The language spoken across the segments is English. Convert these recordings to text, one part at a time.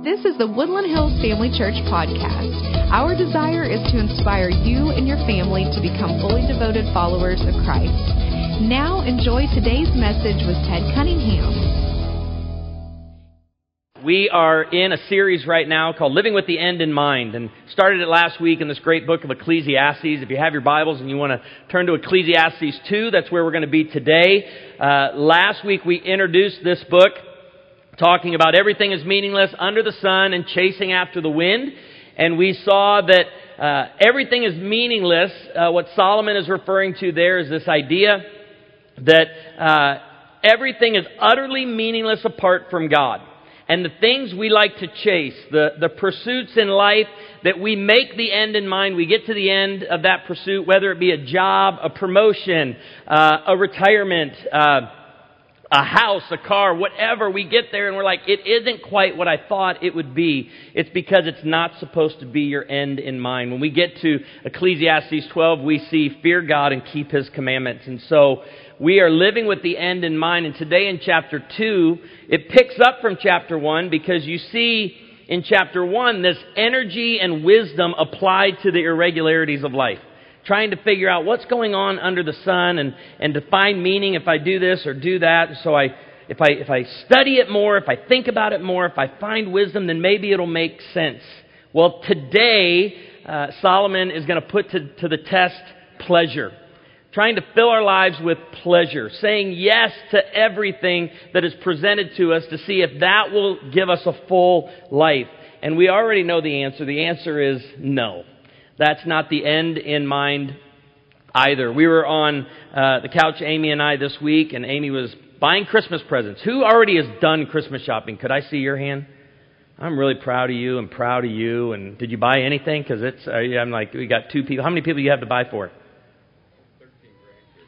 This is the Woodland Hills Family Church podcast. Our desire is to inspire you and your family to become fully devoted followers of Christ. Now, enjoy today's message with Ted Cunningham. We are in a series right now called Living with the End in Mind and started it last week in this great book of Ecclesiastes. If you have your Bibles and you want to turn to Ecclesiastes 2, that's where we're going to be today. Uh, last week we introduced this book talking about everything is meaningless under the sun and chasing after the wind. And we saw that uh, everything is meaningless. Uh, what Solomon is referring to there is this idea that uh, everything is utterly meaningless apart from God. And the things we like to chase, the, the pursuits in life that we make the end in mind, we get to the end of that pursuit, whether it be a job, a promotion, uh, a retirement, uh, a house, a car, whatever, we get there and we're like, it isn't quite what I thought it would be. It's because it's not supposed to be your end in mind. When we get to Ecclesiastes 12, we see fear God and keep His commandments. And so we are living with the end in mind. And today in chapter 2, it picks up from chapter 1 because you see in chapter 1 this energy and wisdom applied to the irregularities of life trying to figure out what's going on under the sun and, and to find meaning if I do this or do that. So I, if, I, if I study it more, if I think about it more, if I find wisdom, then maybe it'll make sense. Well, today, uh, Solomon is going to put to, to the test pleasure. Trying to fill our lives with pleasure, saying yes to everything that is presented to us to see if that will give us a full life. And we already know the answer. The answer is no. That's not the end in mind either. We were on uh, the couch, Amy and I, this week, and Amy was buying Christmas presents. Who already has done Christmas shopping? Could I see your hand? I'm really proud of you and proud of you. And did you buy anything? Because it's, uh, I'm like, we got two people. How many people do you have to buy for?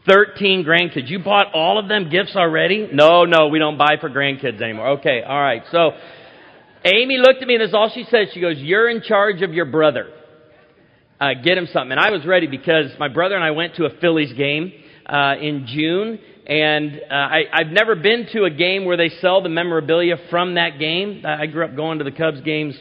13 grandkids. You bought all of them gifts already? No, no, we don't buy for grandkids anymore. Okay, all right. So Amy looked at me and that's all she said. She goes, You're in charge of your brother uh, get him something. And I was ready because my brother and I went to a Phillies game uh, in June, and uh, I, I've never been to a game where they sell the memorabilia from that game. I grew up going to the Cubs games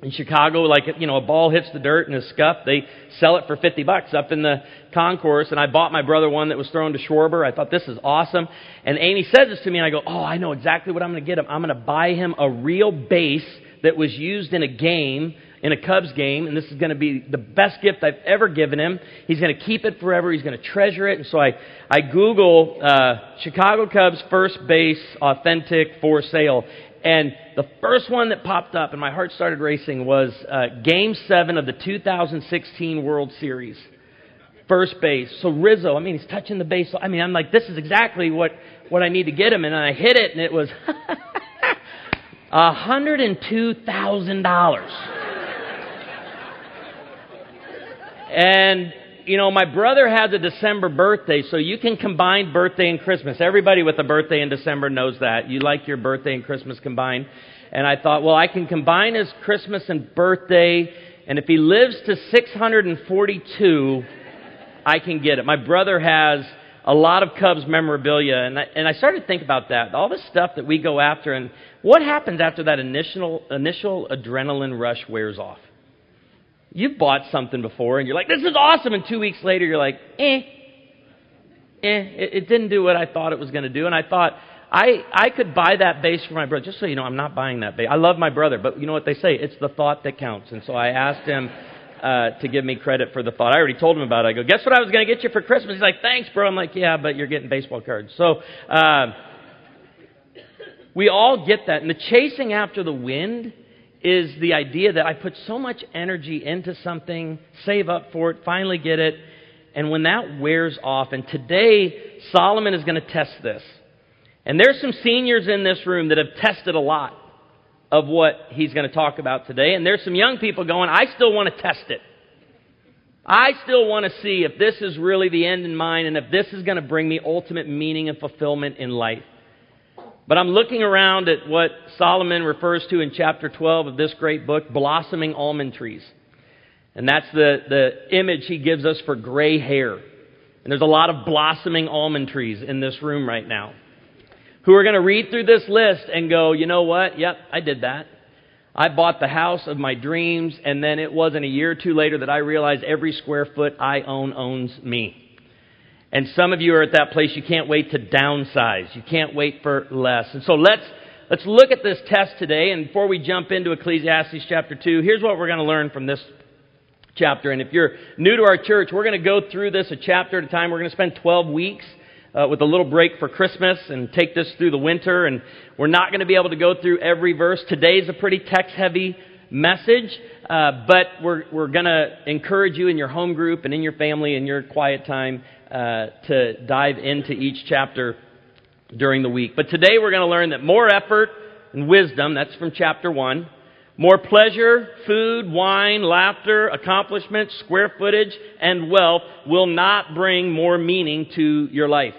in Chicago, like you know, a ball hits the dirt and is scuffed. They sell it for fifty bucks up in the concourse, and I bought my brother one that was thrown to Schwarber. I thought this is awesome. And Amy says this to me, and I go, "Oh, I know exactly what I'm going to get him. I'm going to buy him a real base that was used in a game in a Cubs game, and this is going to be the best gift I've ever given him. He's going to keep it forever. He's going to treasure it. And so I, I Google uh, Chicago Cubs first base authentic for sale. And the first one that popped up, and my heart started racing, was uh, Game 7 of the 2016 World Series. First base. So Rizzo, I mean, he's touching the base. I mean, I'm like, this is exactly what, what I need to get him. And I hit it, and it was $102,000. And, you know, my brother has a December birthday, so you can combine birthday and Christmas. Everybody with a birthday in December knows that. You like your birthday and Christmas combined. And I thought, well, I can combine his Christmas and birthday, and if he lives to 642, I can get it. My brother has a lot of Cubs memorabilia, and I, and I started to think about that. All the stuff that we go after, and what happens after that initial, initial adrenaline rush wears off? You've bought something before and you're like, this is awesome. And two weeks later, you're like, eh, eh, it, it didn't do what I thought it was going to do. And I thought, I, I could buy that base for my brother. Just so you know, I'm not buying that base. I love my brother, but you know what they say? It's the thought that counts. And so I asked him uh, to give me credit for the thought. I already told him about it. I go, guess what I was going to get you for Christmas? He's like, thanks, bro. I'm like, yeah, but you're getting baseball cards. So uh, we all get that. And the chasing after the wind is the idea that I put so much energy into something, save up for it, finally get it, and when that wears off, and today Solomon is going to test this. And there's some seniors in this room that have tested a lot of what he's going to talk about today, and there's some young people going, I still want to test it. I still want to see if this is really the end in mind and if this is going to bring me ultimate meaning and fulfillment in life. But I'm looking around at what Solomon refers to in chapter 12 of this great book, blossoming almond trees. And that's the, the image he gives us for gray hair. And there's a lot of blossoming almond trees in this room right now who are going to read through this list and go, you know what? Yep, I did that. I bought the house of my dreams, and then it wasn't a year or two later that I realized every square foot I own owns me. And some of you are at that place you can't wait to downsize. You can't wait for less. And so let's let's look at this test today and before we jump into Ecclesiastes chapter 2, here's what we're going to learn from this chapter. And if you're new to our church, we're going to go through this a chapter at a time. We're going to spend 12 weeks uh, with a little break for Christmas and take this through the winter. And we're not going to be able to go through every verse. Today's a pretty text heavy message, uh, but we're, we're going to encourage you in your home group and in your family in your quiet time uh, to dive into each chapter during the week. But today we're going to learn that more effort and wisdom, that's from chapter 1, more pleasure, food, wine, laughter, accomplishments, square footage, and wealth will not bring more meaning to your life.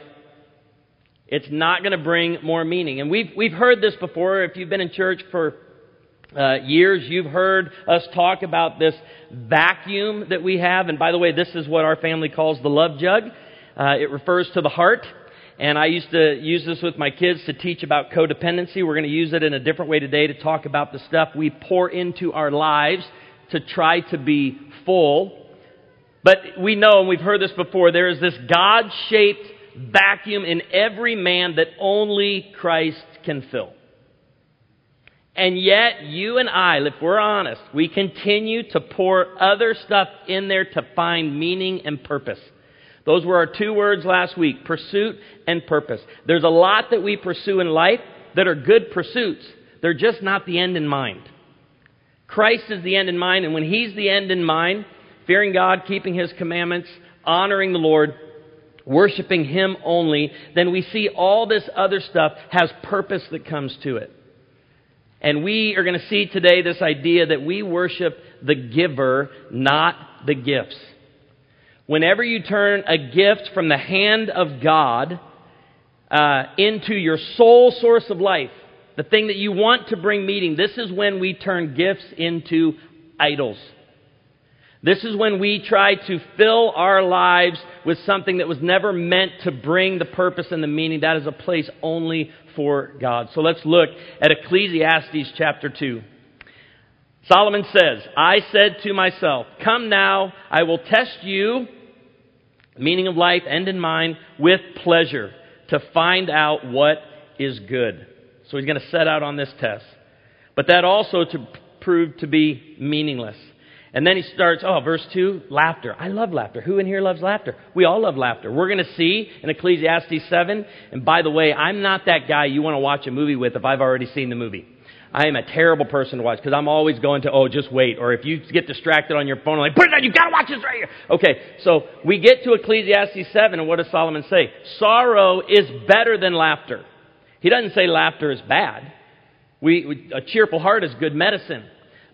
It's not going to bring more meaning. And we've, we've heard this before. If you've been in church for uh, years, you've heard us talk about this vacuum that we have. And by the way, this is what our family calls the love jug. Uh, it refers to the heart. And I used to use this with my kids to teach about codependency. We're going to use it in a different way today to talk about the stuff we pour into our lives to try to be full. But we know, and we've heard this before, there is this God shaped vacuum in every man that only Christ can fill. And yet, you and I, if we're honest, we continue to pour other stuff in there to find meaning and purpose. Those were our two words last week pursuit and purpose. There's a lot that we pursue in life that are good pursuits, they're just not the end in mind. Christ is the end in mind, and when He's the end in mind, fearing God, keeping His commandments, honoring the Lord, worshiping Him only, then we see all this other stuff has purpose that comes to it. And we are going to see today this idea that we worship the giver, not the gifts whenever you turn a gift from the hand of God uh, into your sole source of life, the thing that you want to bring meaning, this is when we turn gifts into idols. This is when we try to fill our lives with something that was never meant to bring the purpose and the meaning. That is a place only for God. So let's look at Ecclesiastes chapter 2. Solomon says, I said to myself, Come now, I will test you meaning of life, end in mind, with pleasure to find out what is good. So he's going to set out on this test. But that also to prove to be meaningless. And then he starts, oh, verse 2, laughter. I love laughter. Who in here loves laughter? We all love laughter. We're going to see in Ecclesiastes 7. And by the way, I'm not that guy you want to watch a movie with if I've already seen the movie. I am a terrible person to watch because I'm always going to, oh, just wait. Or if you get distracted on your phone, I'm like, put it on, you gotta watch this right here. Okay, so we get to Ecclesiastes 7, and what does Solomon say? Sorrow is better than laughter. He doesn't say laughter is bad. We a cheerful heart is good medicine.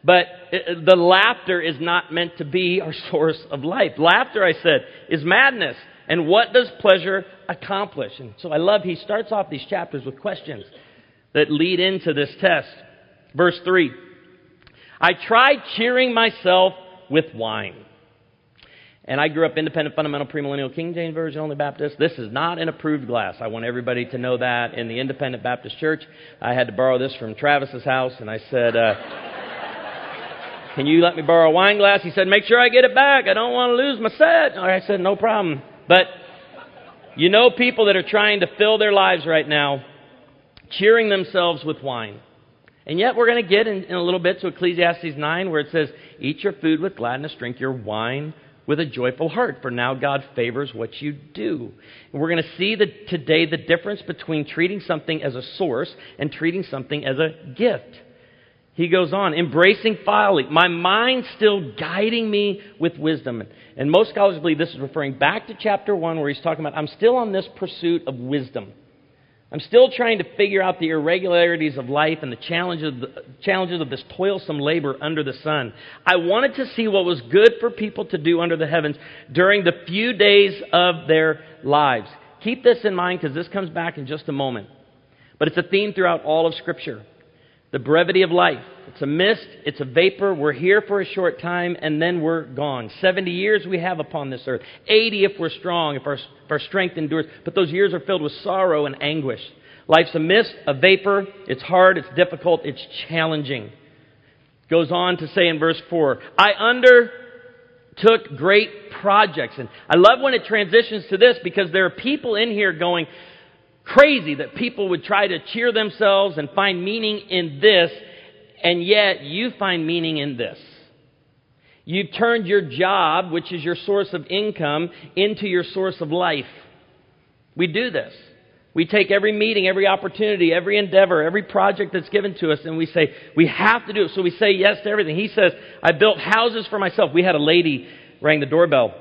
But the laughter is not meant to be our source of life. Laughter, I said, is madness. And what does pleasure accomplish? And so I love he starts off these chapters with questions that lead into this test. Verse 3 I tried cheering myself with wine. And I grew up independent, fundamental, premillennial, King James Version, only Baptist. This is not an approved glass. I want everybody to know that. In the Independent Baptist Church, I had to borrow this from Travis's house, and I said, uh, Can you let me borrow a wine glass? He said, Make sure I get it back. I don't want to lose my set. I said, No problem. But you know people that are trying to fill their lives right now, cheering themselves with wine. And yet, we're going to get in, in, a little bit to Ecclesiastes 9, where it says, Eat your food with gladness, drink your wine with a joyful heart, for now God favors what you do. And we're going to see the, today the difference between treating something as a source and treating something as a gift. He goes on, embracing folly, my mind still guiding me with wisdom. And most scholars believe this is referring back to chapter 1, where he's talking about, I'm still on this pursuit of wisdom. I'm still trying to figure out the irregularities of life and the challenges, the challenges of this toilsome labor under the sun. I wanted to see what was good for people to do under the heavens during the few days of their lives. Keep this in mind because this comes back in just a moment. But it's a theme throughout all of Scripture the brevity of life. It's a mist, it's a vapor. We're here for a short time and then we're gone. 70 years we have upon this earth. 80 if we're strong, if our, if our strength endures. But those years are filled with sorrow and anguish. Life's a mist, a vapor. It's hard, it's difficult, it's challenging. Goes on to say in verse 4, I undertook great projects. And I love when it transitions to this because there are people in here going crazy that people would try to cheer themselves and find meaning in this, and yet you find meaning in this. You've turned your job, which is your source of income, into your source of life. We do this. We take every meeting, every opportunity, every endeavor, every project that's given to us, and we say, we have to do it. So we say yes to everything. He says, I built houses for myself. We had a lady rang the doorbell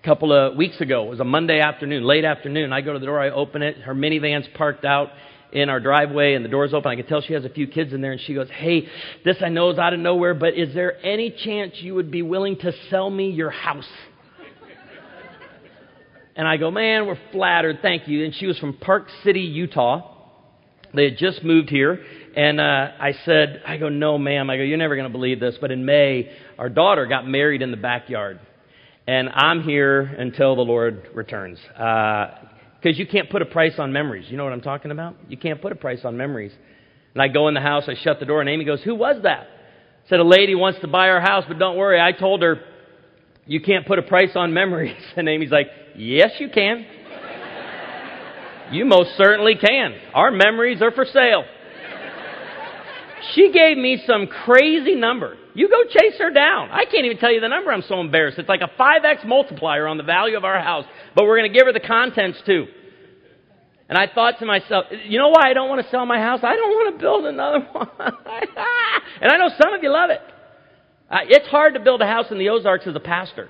a couple of weeks ago. It was a Monday afternoon, late afternoon. I go to the door, I open it. Her minivan's parked out in our driveway, and the door's open. I can tell she has a few kids in there, and she goes, Hey, this I know is out of nowhere, but is there any chance you would be willing to sell me your house? And I go, man, we're flattered. Thank you. And she was from Park City, Utah. They had just moved here. And uh, I said, I go, no, ma'am. I go, you're never going to believe this. But in May, our daughter got married in the backyard. And I'm here until the Lord returns. Because uh, you can't put a price on memories. You know what I'm talking about? You can't put a price on memories. And I go in the house, I shut the door, and Amy goes, Who was that? I said, A lady wants to buy our house, but don't worry. I told her, You can't put a price on memories. And Amy's like, Yes, you can. You most certainly can. Our memories are for sale. She gave me some crazy number. You go chase her down. I can't even tell you the number. I'm so embarrassed. It's like a 5x multiplier on the value of our house, but we're going to give her the contents too. And I thought to myself, you know why I don't want to sell my house? I don't want to build another one. and I know some of you love it. Uh, it's hard to build a house in the Ozarks as a pastor.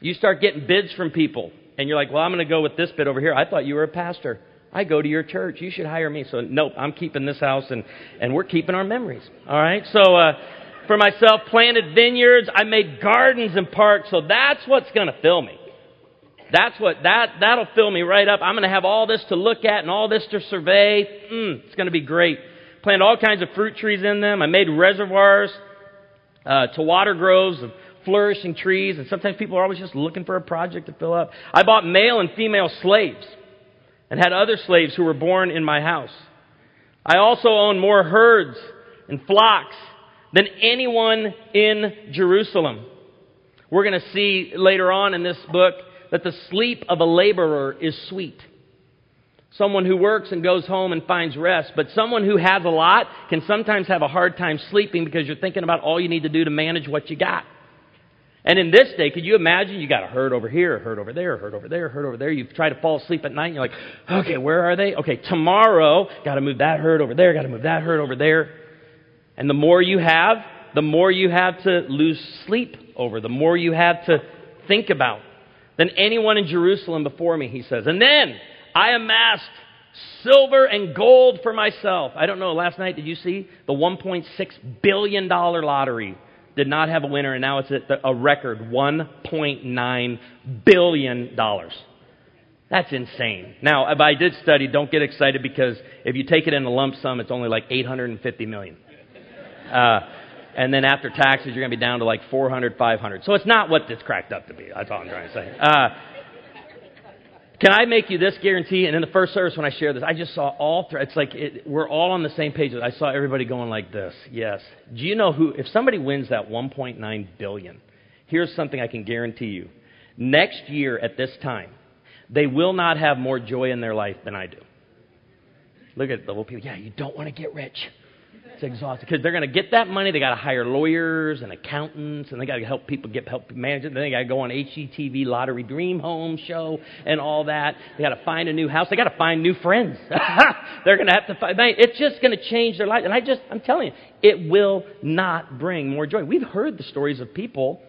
You start getting bids from people, and you're like, well, I'm going to go with this bid over here. I thought you were a pastor. I go to your church. You should hire me. So, nope, I'm keeping this house, and, and we're keeping our memories. All right? So, uh, for myself, planted vineyards. I made gardens and parks. So, that's what's going to fill me. That's what, that, that'll fill me right up. I'm going to have all this to look at and all this to survey. Mm, it's going to be great. Planted all kinds of fruit trees in them. I made reservoirs uh, to water groves of flourishing trees, and sometimes people are always just looking for a project to fill up. I bought male and female slaves and had other slaves who were born in my house. I also owned more herds and flocks than anyone in Jerusalem. We're going to see later on in this book that the sleep of a laborer is sweet. Someone who works and goes home and finds rest, but someone who has a lot can sometimes have a hard time sleeping because you're thinking about all you need to do to manage what you got. And in this day, could you imagine you got a herd over here, a herd over there, a herd over there, a herd over there. You try to fall asleep at night and you're like, okay, where are they? Okay, tomorrow, got to move that herd over there, got to move that herd over there. And the more you have, the more you have to lose sleep over, the more you have to think about than anyone in Jerusalem before me, he says. And then I amassed silver and gold for myself. I don't know, last night, did you see the $1.6 billion lottery? did not have a winner, and now it's at a record $1.9 billion. That's insane. Now, if I did study, don't get excited because if you take it in a lump sum, it's only like 850 million. Uh, and then after taxes, you're going to be down to like 400, 500. So it's not what it's cracked up to be. That's all I'm trying to say. Uh, can I make you this guarantee? And in the first service, when I shared this, I just saw all three. It's like it, we're all on the same page. I saw everybody going like this. Yes. Do you know who? If somebody wins that 1.9 billion, here's something I can guarantee you. Next year at this time, they will not have more joy in their life than I do. Look at the little people. Yeah, you don't want to get rich. It's exhausting because they're going to get that money. They got to hire lawyers and accountants, and they got to help people get help manage it. Then they got to go on HGTV Lottery Dream Home show and all that. They got to find a new house. They got to find new friends. they're going to have to find. It's just going to change their life. And I just, I'm telling you, it will not bring more joy. We've heard the stories of people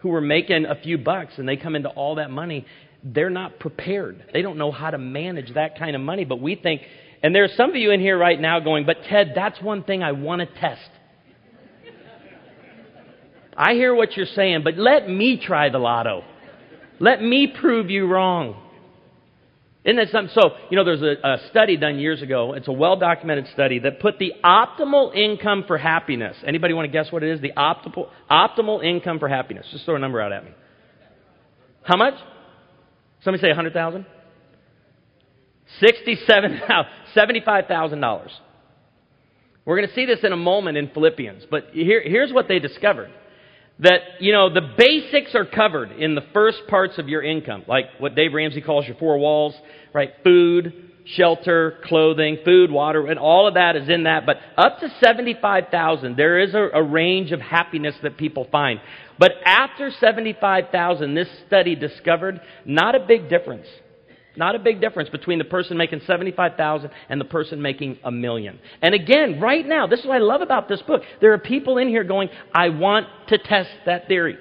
who were making a few bucks and they come into all that money. They're not prepared. They don't know how to manage that kind of money. But we think and there are some of you in here right now going, but Ted, that's one thing I want to test. I hear what you're saying, but let me try the lotto. Let me prove you wrong. Isn't that something? So, you know, there's a, a study done years ago. It's a well documented study that put the optimal income for happiness. Anybody want to guess what it is? The optimal, optimal income for happiness. Just throw a number out at me. How much? Somebody say 100,000? Sixty-seven, $75,000. We're We're going to see this in a moment in Philippians, but here, here's what they discovered. That, you know, the basics are covered in the first parts of your income, like what Dave Ramsey calls your four walls, right? Food, shelter, clothing, food, water, and all of that is in that. But up to 75,000, there is a, a, range of happiness that people find. But after 75,000, this study discovered not a big difference. Not a big difference between the person making 75,000 and the person making a million. And again, right now, this is what I love about this book. There are people in here going, I want to test that theory.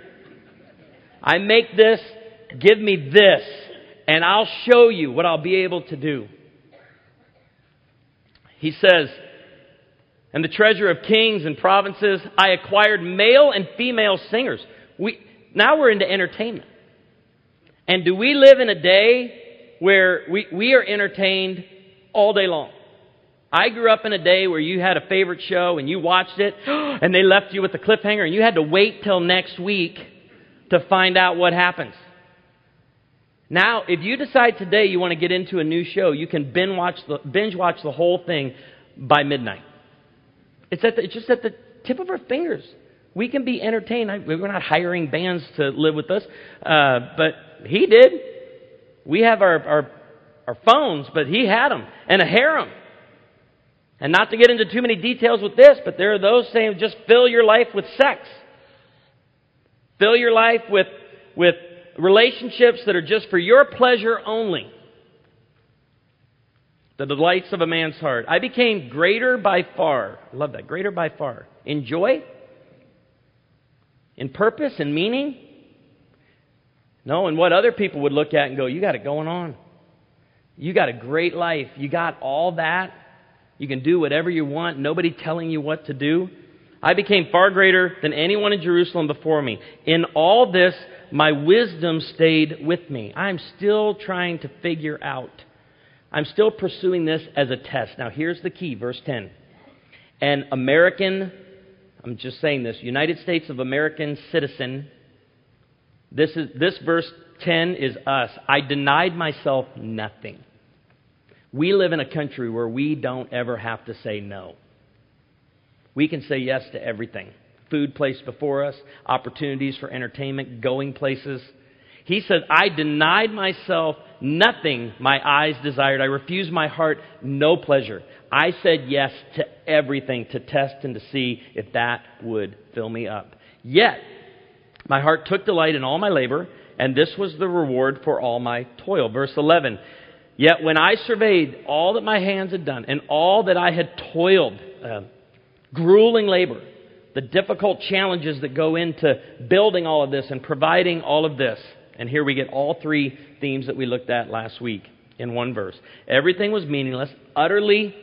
I make this, give me this, and I'll show you what I'll be able to do. He says, and the treasure of kings and provinces, I acquired male and female singers. We, now we're into entertainment. And do we live in a day where we, we are entertained all day long? I grew up in a day where you had a favorite show and you watched it and they left you with a cliffhanger and you had to wait till next week to find out what happens. Now, if you decide today you want to get into a new show, you can binge watch the, binge watch the whole thing by midnight. It's, at the, it's just at the tip of our fingers. We can be entertained. We're not hiring bands to live with us, uh, but he did. We have our, our, our phones, but he had them, and a harem. And not to get into too many details with this, but there are those saying just fill your life with sex. Fill your life with, with relationships that are just for your pleasure only. The delights of a man's heart. I became greater by far. I love that. Greater by far. In joy? In purpose and meaning? No, and what other people would look at and go, You got it going on. You got a great life. You got all that. You can do whatever you want, nobody telling you what to do. I became far greater than anyone in Jerusalem before me. In all this, my wisdom stayed with me. I'm still trying to figure out. I'm still pursuing this as a test. Now, here's the key, verse 10. An American, I'm just saying this, United States of American citizen. This, is, this verse 10 is us. I denied myself nothing. We live in a country where we don't ever have to say no. We can say yes to everything food placed before us, opportunities for entertainment, going places. He said, I denied myself nothing my eyes desired. I refused my heart no pleasure. I said yes to everything to test and to see if that would fill me up. Yet, my heart took delight in all my labor, and this was the reward for all my toil. Verse 11. Yet when I surveyed all that my hands had done and all that I had toiled, uh, grueling labor, the difficult challenges that go into building all of this and providing all of this. And here we get all three themes that we looked at last week in one verse. Everything was meaningless, utterly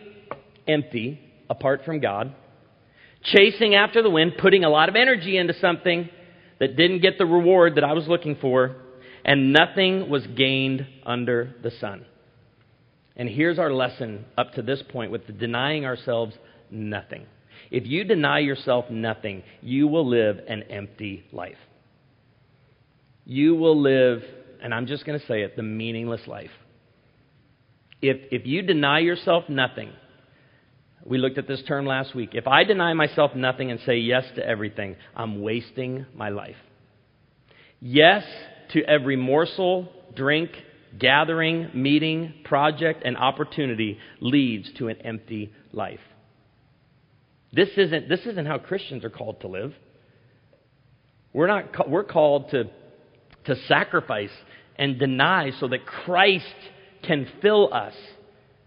empty apart from God, chasing after the wind, putting a lot of energy into something that didn't get the reward that I was looking for, and nothing was gained under the sun. And here's our lesson up to this point with denying ourselves nothing. If you deny yourself nothing, you will live an empty life. You will live, and I'm just going to say it, the meaningless life. If, if you deny yourself nothing, we looked at this term last week. If I deny myself nothing and say yes to everything, I'm wasting my life. Yes to every morsel, drink, gathering, meeting, project, and opportunity leads to an empty life. This isn't, this isn't how Christians are called to live. We're, not, we're called to, to sacrifice and deny so that Christ can fill us.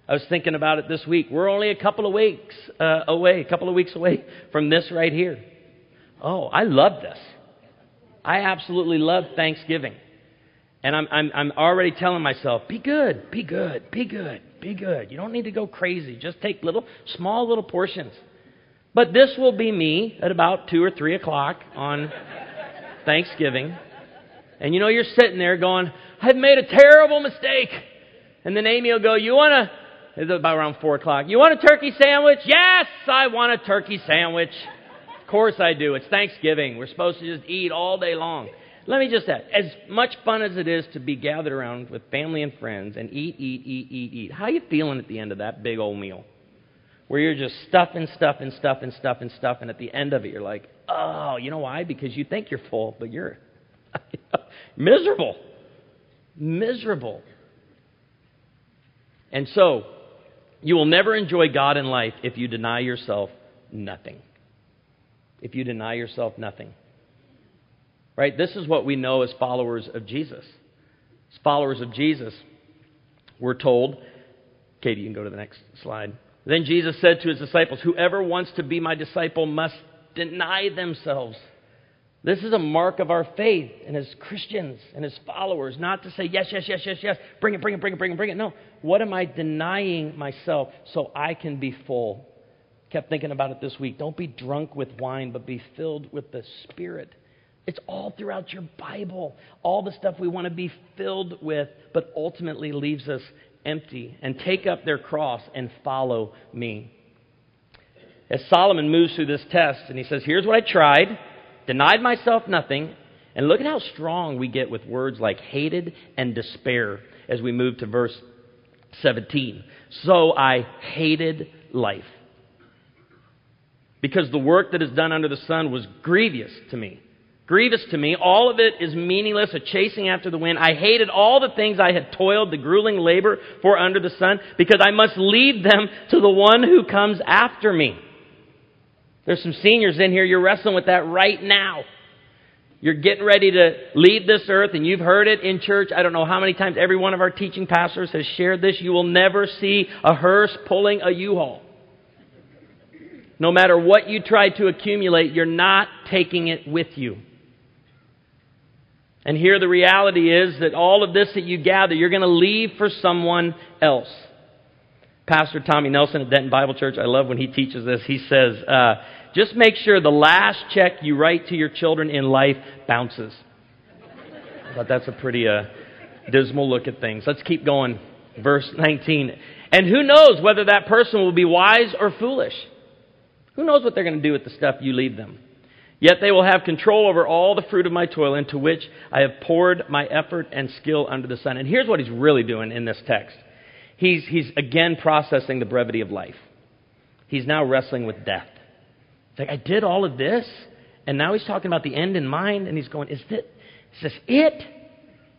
I was thinking about it this week. We're only a couple of weeks uh, away, a couple of weeks away from this right here. Oh, I love this. I absolutely love Thanksgiving. And I'm, I'm, I'm already telling myself, be good, be good, be good, be good. You don't need to go crazy. Just take little, small little portions. But this will be me at about 2 or 3 o'clock on Thanksgiving. And you know, you're sitting there going, I've made a terrible mistake. And then Amy will go, You want a, it's about around 4 o'clock, you want a turkey sandwich? Yes, I want a turkey sandwich. Of course I do. It's Thanksgiving. We're supposed to just eat all day long. Let me just add, as much fun as it is to be gathered around with family and friends and eat, eat, eat, eat, eat, how you feeling at the end of that big old meal? where you're just stuffing, stuffing, stuffing, stuffing, stuffing, and at the end of it, you're like, oh, you know why? Because you think you're full, but you're miserable. Miserable. And so, you will never enjoy God in life if you deny yourself nothing. If you deny yourself nothing. Right? This is what we know as followers of Jesus. As followers of Jesus, we're told, Katie, you can go to the next slide. Then Jesus said to his disciples, Whoever wants to be my disciple must deny themselves. This is a mark of our faith and as Christians and as followers, not to say, yes, yes, yes, yes, yes, bring it, bring it, bring it, bring it, bring it. No. What am I denying myself so I can be full? Kept thinking about it this week. Don't be drunk with wine, but be filled with the Spirit. It's all throughout your Bible. All the stuff we want to be filled with, but ultimately leaves us empty. And take up their cross and follow me. As Solomon moves through this test, and he says, Here's what I tried, denied myself nothing. And look at how strong we get with words like hated and despair as we move to verse 17. So I hated life. Because the work that is done under the sun was grievous to me grievous to me. All of it is meaningless, a chasing after the wind. I hated all the things I had toiled, the grueling labor for under the sun, because I must leave them to the one who comes after me. There's some seniors in here, you're wrestling with that right now. You're getting ready to leave this earth, and you've heard it in church. I don't know how many times every one of our teaching pastors has shared this. You will never see a hearse pulling a U Haul. No matter what you try to accumulate, you're not taking it with you. And here the reality is that all of this that you gather, you're going to leave for someone else. Pastor Tommy Nelson at Denton Bible Church, I love when he teaches this. He says, uh, just make sure the last check you write to your children in life bounces. But that's a pretty uh, dismal look at things. Let's keep going. Verse 19. And who knows whether that person will be wise or foolish? Who knows what they're going to do with the stuff you leave them? Yet they will have control over all the fruit of my toil into which I have poured my effort and skill under the sun. And here's what he's really doing in this text. He's, he's again processing the brevity of life. He's now wrestling with death. Like, I did all of this, and now he's talking about the end in mind, and he's going, is this, is this it?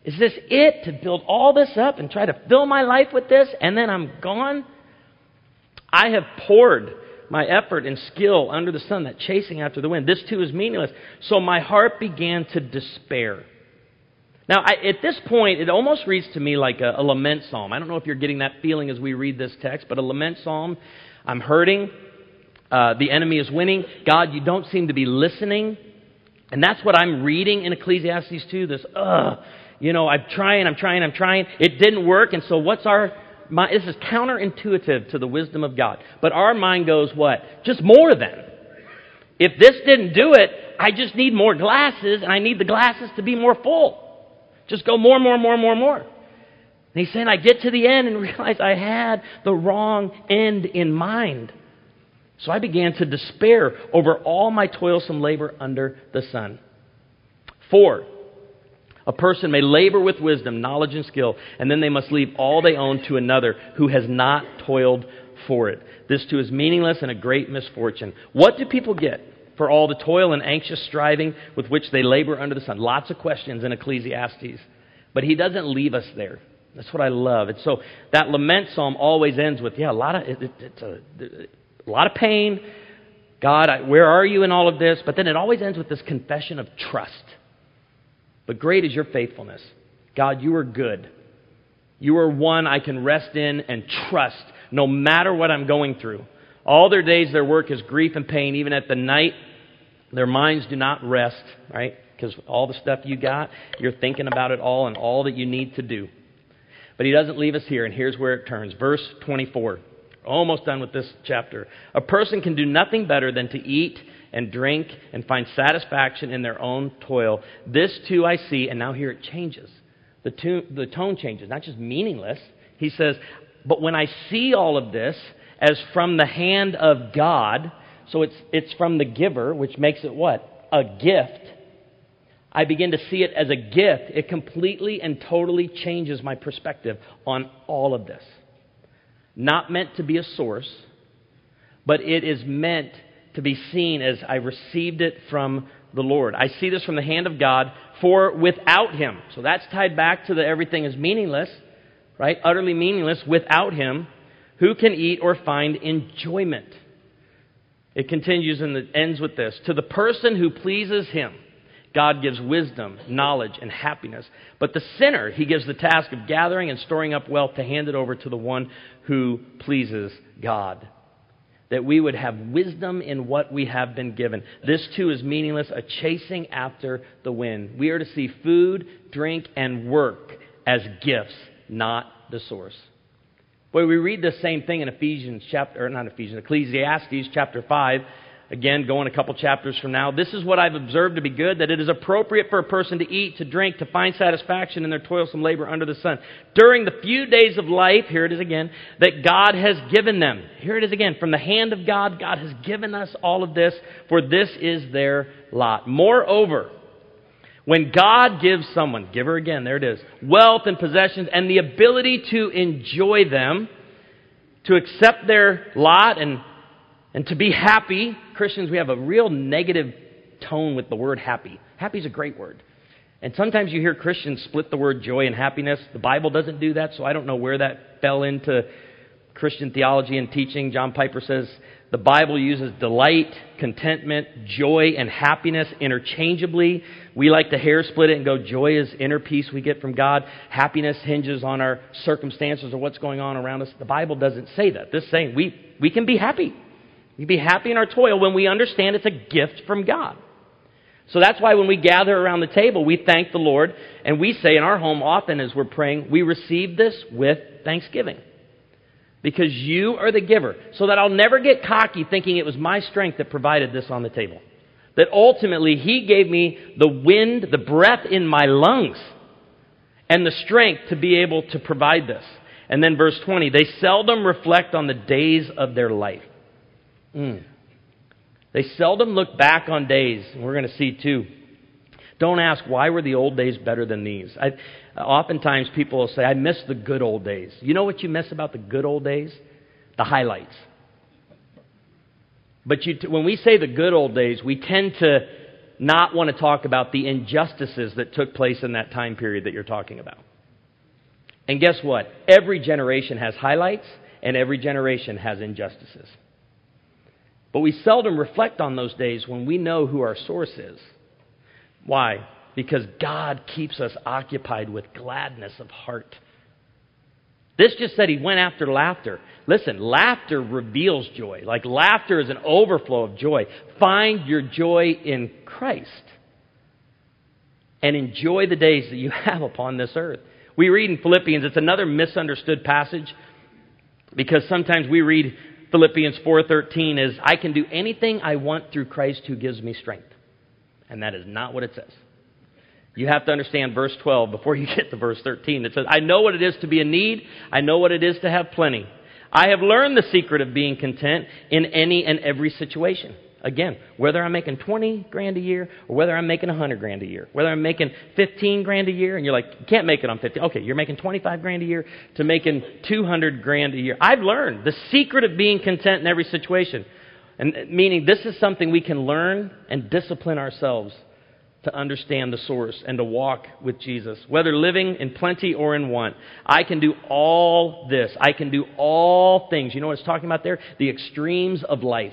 Is this it to build all this up and try to fill my life with this, and then I'm gone? I have poured my effort and skill under the sun, that chasing after the wind. This too is meaningless. So my heart began to despair. Now, I, at this point, it almost reads to me like a, a lament psalm. I don't know if you're getting that feeling as we read this text, but a lament psalm. I'm hurting. Uh, the enemy is winning. God, you don't seem to be listening. And that's what I'm reading in Ecclesiastes 2. This, ugh, you know, I'm trying, I'm trying, I'm trying. It didn't work. And so what's our my, this is counterintuitive to the wisdom of God. But our mind goes, what? Just more then. If this didn't do it, I just need more glasses, and I need the glasses to be more full. Just go more, more, more, more, more. And he's saying, I get to the end and realize I had the wrong end in mind. So I began to despair over all my toilsome labor under the sun. Four, a person may labor with wisdom, knowledge, and skill, and then they must leave all they own to another who has not toiled for it. This too is meaningless and a great misfortune. What do people get for all the toil and anxious striving with which they labor under the sun? Lots of questions in Ecclesiastes. But he doesn't leave us there. That's what I love. And so that lament psalm always ends with, yeah, a lot of, it, it, it's a, a lot of pain. God, I, where are you in all of this? But then it always ends with this confession of trust. But great is your faithfulness. God, you are good. You are one I can rest in and trust no matter what I'm going through. All their days, their work is grief and pain. Even at the night, their minds do not rest, right? Because all the stuff you got, you're thinking about it all and all that you need to do. But he doesn't leave us here, and here's where it turns. Verse 24. Almost done with this chapter. A person can do nothing better than to eat and drink and find satisfaction in their own toil. This too I see, and now here it changes. The, tune, the tone changes, not just meaningless. He says, But when I see all of this as from the hand of God, so it's, it's from the giver, which makes it what? A gift. I begin to see it as a gift. It completely and totally changes my perspective on all of this. Not meant to be a source, but it is meant to be seen as I received it from the Lord. I see this from the hand of God, for without Him, so that's tied back to the everything is meaningless, right? Utterly meaningless without Him, who can eat or find enjoyment? It continues and it ends with this To the person who pleases Him, God gives wisdom, knowledge, and happiness. But the sinner, He gives the task of gathering and storing up wealth to hand it over to the one who pleases God that we would have wisdom in what we have been given. This too is meaningless, a chasing after the wind. We are to see food, drink, and work as gifts, not the source. Boy, we read the same thing in Ephesians chapter, or not Ephesians, Ecclesiastes chapter 5 Again, going a couple chapters from now. This is what I've observed to be good that it is appropriate for a person to eat, to drink, to find satisfaction in their toilsome labor under the sun. During the few days of life, here it is again, that God has given them. Here it is again. From the hand of God, God has given us all of this, for this is their lot. Moreover, when God gives someone, give her again, there it is, wealth and possessions and the ability to enjoy them, to accept their lot and and to be happy, Christians, we have a real negative tone with the word happy. Happy is a great word. And sometimes you hear Christians split the word joy and happiness. The Bible doesn't do that, so I don't know where that fell into Christian theology and teaching. John Piper says the Bible uses delight, contentment, joy, and happiness interchangeably. We like to hair split it and go, joy is inner peace we get from God. Happiness hinges on our circumstances or what's going on around us. The Bible doesn't say that. This saying we, we can be happy. We be happy in our toil when we understand it's a gift from God. So that's why when we gather around the table, we thank the Lord, and we say in our home often as we're praying, we receive this with thanksgiving. Because you are the giver. So that I'll never get cocky thinking it was my strength that provided this on the table. That ultimately He gave me the wind, the breath in my lungs, and the strength to be able to provide this. And then verse 20, they seldom reflect on the days of their life. Mm. They seldom look back on days, and we're going to see too. Don't ask, why were the old days better than these? I, oftentimes people will say, I miss the good old days. You know what you miss about the good old days? The highlights. But you, when we say the good old days, we tend to not want to talk about the injustices that took place in that time period that you're talking about. And guess what? Every generation has highlights, and every generation has injustices. But we seldom reflect on those days when we know who our source is. Why? Because God keeps us occupied with gladness of heart. This just said he went after laughter. Listen, laughter reveals joy. Like laughter is an overflow of joy. Find your joy in Christ and enjoy the days that you have upon this earth. We read in Philippians, it's another misunderstood passage because sometimes we read Philippians 4:13 is I can do anything I want through Christ who gives me strength. And that is not what it says. You have to understand verse 12 before you get to verse 13. It says, I know what it is to be in need. I know what it is to have plenty. I have learned the secret of being content in any and every situation. Again, whether I'm making 20 grand a year or whether I'm making 100 grand a year, whether I'm making 15 grand a year and you're like, you can't make it on 50. Okay, you're making 25 grand a year to making 200 grand a year. I've learned the secret of being content in every situation. And uh, meaning this is something we can learn and discipline ourselves to understand the source and to walk with Jesus. Whether living in plenty or in want, I can do all this. I can do all things. You know what it's talking about there? The extremes of life.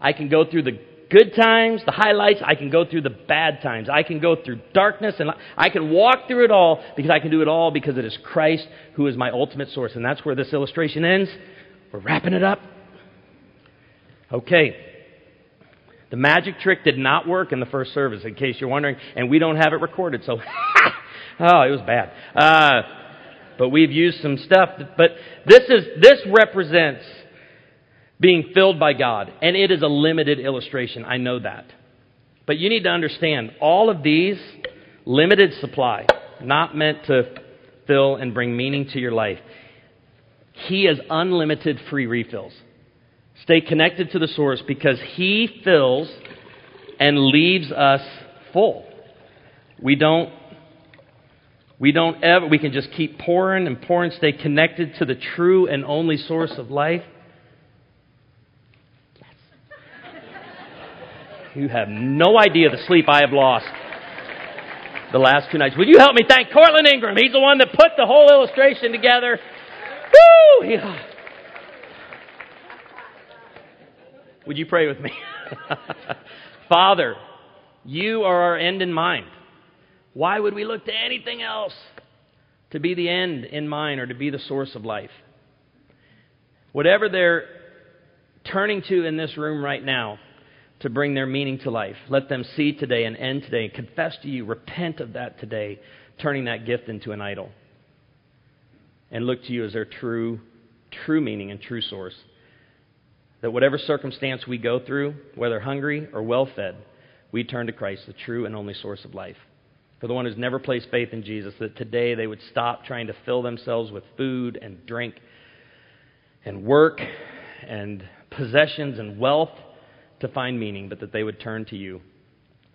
I can go through the good times, the highlights. I can go through the bad times. I can go through darkness, and I can walk through it all because I can do it all because it is Christ who is my ultimate source. And that's where this illustration ends. We're wrapping it up. Okay. The magic trick did not work in the first service, in case you're wondering, and we don't have it recorded, so, oh, it was bad. Uh, but we've used some stuff. But this is this represents being filled by God. And it is a limited illustration. I know that. But you need to understand all of these limited supply, not meant to fill and bring meaning to your life. He has unlimited free refills. Stay connected to the source because He fills and leaves us full. We don't we don't ever we can just keep pouring and pouring, stay connected to the true and only source of life. You have no idea the sleep I have lost the last two nights. Would you help me thank Cortland Ingram? He's the one that put the whole illustration together. Woo! Yeah. Would you pray with me? Father, you are our end in mind. Why would we look to anything else to be the end in mind or to be the source of life? Whatever they're turning to in this room right now to bring their meaning to life, let them see today and end today and confess to you, repent of that today, turning that gift into an idol. And look to you as their true, true meaning and true source. That whatever circumstance we go through, whether hungry or well fed, we turn to Christ, the true and only source of life. For the one who's never placed faith in Jesus, that today they would stop trying to fill themselves with food and drink and work and possessions and wealth to find meaning, but that they would turn to you,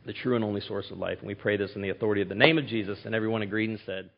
the true and only source of life. And we pray this in the authority of the name of Jesus. And everyone agreed and said,